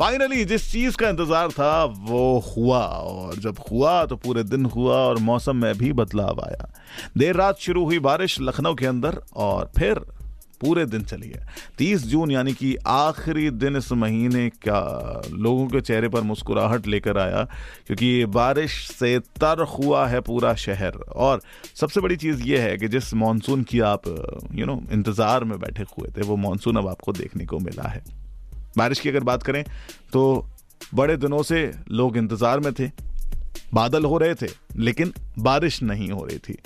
Finally जिस चीज़ का इंतज़ार था, वो हुआ। और जब हुआ तो पूरे दिन हुआ और मौसम में भी बदलाव आया। देर रात शुरू हुई बारिश लखनऊ के अंदर और फिर पूरे दिन चली है। तीस जून, यानी कि आखिरी दिन इस महीने का लोगों के चेहरे पर मुस्कुराहट लेकर आया, क्योंकि बारिश से तर हुआ है पूरा शहर। और सबसे बड़ी चीज़ ये है कि जिस मानसून की आप यू नो इंतज़ार में बैठे हुए थे, वो मानसून अब आपको देखने को मिला है। बारिश की अगर बात करें तो बड़े दिनों से लोग इंतज़ार में थे, बादल हो रहे थे, लेकिन बारिश नहीं हो रही थी।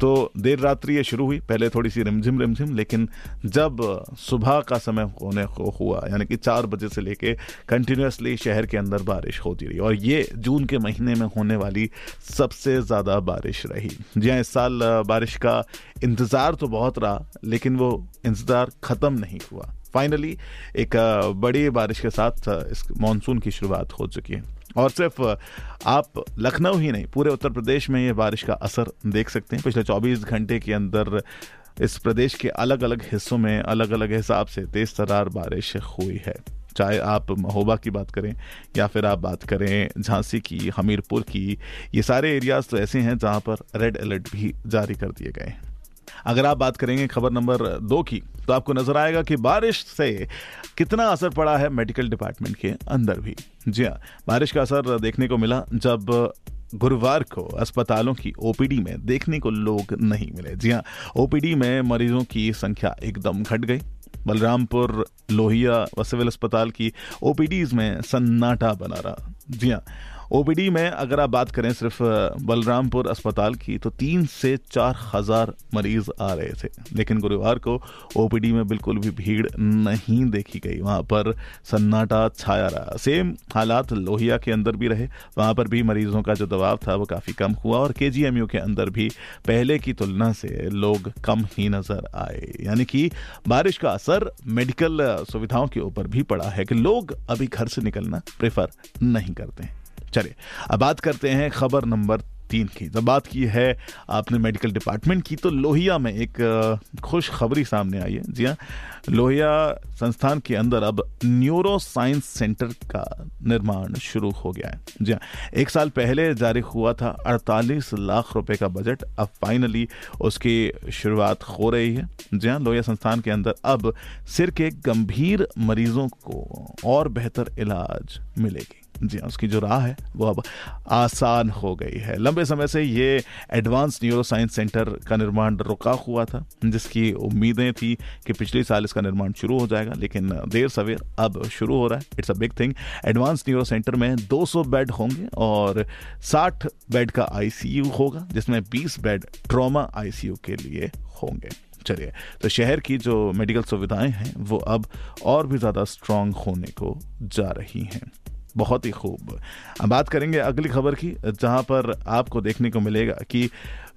तो देर रात्रि ये शुरू हुई, पहले थोड़ी सी रिमझिम रिमझिम, लेकिन जब सुबह का समय होने को हुआ, यानी कि चार बजे से लेके कंटिन्यूसली शहर के अंदर बारिश होती रही, और ये जून के महीने में होने वाली सबसे ज़्यादा बारिश रही। जी हाँ इस साल बारिश का इंतज़ार तो बहुत रहा, लेकिन वो इंतज़ार ख़त्म नहीं हुआ। फाइनली एक बड़ी बारिश के साथ इस मानसून की शुरुआत हो चुकी है। और सिर्फ़ आप लखनऊ ही नहीं, पूरे उत्तर प्रदेश में ये बारिश का असर देख सकते हैं। पिछले 24 घंटे के अंदर, इस प्रदेश के अलग अलग हिस्सों में अलग अलग हिसाब से तेज तरार बारिश हुई है। चाहे आप महोबा की बात करें, या फिर आप बात करें झांसी की, हमीरपुर की, ये सारे एरियाज़ तो ऐसे हैं जहाँ पर रेड अलर्ट भी जारी कर दिए गए हैं। अगर आप बात करेंगे खबर नंबर दो की तो आपको नज़र आएगा कि बारिश से कितना असर पड़ा है मेडिकल डिपार्टमेंट के अंदर भी। जी हाँ बारिश का असर देखने को मिला जब गुरुवार को अस्पतालों की ओपीडी में देखने को लोग नहीं मिले। जी हाँ ओपीडी में मरीजों की संख्या एकदम घट गई। बलरामपुर, लोहिया व सिविल अस्पताल की ओपीडीज में सन्नाटा बना रहा। जी हाँ ओपीडी में अगर आप बात करें सिर्फ़ बलरामपुर अस्पताल की तो तीन से चार हज़ार मरीज़ आ रहे थे। लेकिन गुरुवार को ओपीडी में बिल्कुल भी भीड़ नहीं देखी गई। वहाँ पर सन्नाटा छाया रहा। सेम हालात लोहिया के अंदर भी रहे। वहाँ पर भी मरीजों का जो दबाव था, वो काफ़ी कम हुआ और के के अंदर भी पहले की तुलना से लोग कम ही नज़र आए। यानी कि बारिश का असर मेडिकल सुविधाओं के ऊपर भी पड़ा है कि लोग अभी घर से निकलना प्रेफर नहीं करते हैं। चलिए, अब बात करते हैं खबर नंबर तीन की। जब बात की है आपने मेडिकल डिपार्टमेंट की तो लोहिया में एक खुश खबरी सामने आई है। जी हाँ लोहिया संस्थान के अंदर अब न्यूरो साइंस सेंटर का निर्माण शुरू हो गया है। जी हाँ एक साल पहले जारी हुआ था 48 लाख रुपए का बजट, अब फाइनली उसकी शुरुआत हो रही है। जी हाँ लोहिया संस्थान के अंदर अब सिर के गंभीर मरीजों को और बेहतर इलाज मिलेगी। जी हाँ उसकी जो राह है, वो अब आसान हो गई है। लंबे समय से ये एडवांस न्यूरो साइंस सेंटर का निर्माण रुका हुआ था, जिसकी उम्मीदें थी कि पिछले साल इसका निर्माण शुरू हो जाएगा, लेकिन देर सवेर अब शुरू हो रहा है। It's a big thing advance neuro centre में 200 बेड होंगे और 60 बेड का आईसीयू होगा, जिसमें 20 बेड ट्रॉमा आईसीयू के लिए होंगे। चलिए तो शहर की जो मेडिकल सुविधाएँ हैं, वो अब और भी ज़्यादा स्ट्रांग होने को जा रही हैं। बहुत ही खूब। अब बात करेंगे अगली खबर की, जहाँ पर आपको देखने को मिलेगा कि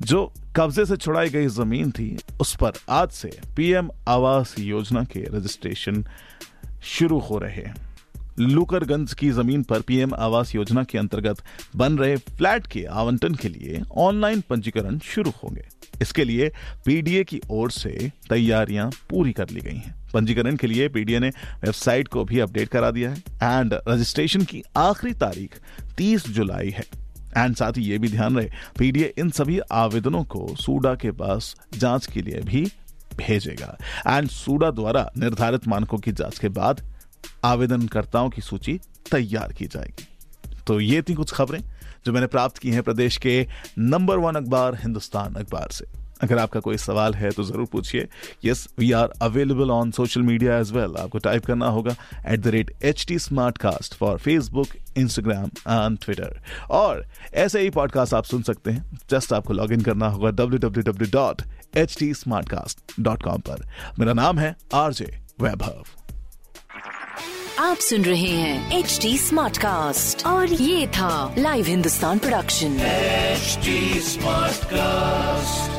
जो कब्जे से छुड़ाई गई ज़मीन थी, उस पर आज से पीएम आवास योजना के रजिस्ट्रेशन शुरू हो रहे हैं। लूकरगंज की ज़मीन पर पीएम आवास योजना के अंतर्गत बन रहे फ्लैट के आवंटन के लिए ऑनलाइन पंजीकरण शुरू होंगे। इसके लिए पीडीए की ओर से तैयारियाँ पूरी कर ली गई हैं। पंजीकरण के लिए पीडीए ने वेबसाइट को भी अपडेट करा दिया है। एंड रजिस्ट्रेशन की आखिरी तारीख 30 जुलाई है। एंड साथ ही ये भी ध्यान रहे पीडीए इन सभी आवेदनों को सूडा के पास जाँच के लिए भी भेजेगा। एंड सूडा द्वारा निर्धारित मानकों की जाँच के बाद आवेदनकर्ताओं की सूची तैयार की जाएगी। तो ये थी कुछ खबरें जो मैंने प्राप्त की हैं प्रदेश के नंबर वन अखबार, हिंदुस्तान अखबार से। अगर आपका कोई सवाल है तो ज़रूर पूछिए। Yes we are available on social media as well आपको टाइप करना होगा at the rate H T smart cast for Facebook Instagram and Twitter और ऐसे ही पॉडकास्ट आप सुन सकते हैं। जस्ट आपको लॉग इन करना होगा W W W dot H T smart cast dot com पर। मेरा नाम है आरजे वैभव आप सुन रहे हैं एच टी स्मार्ट कास्ट और ये था live Hindustan production smart Smartcast.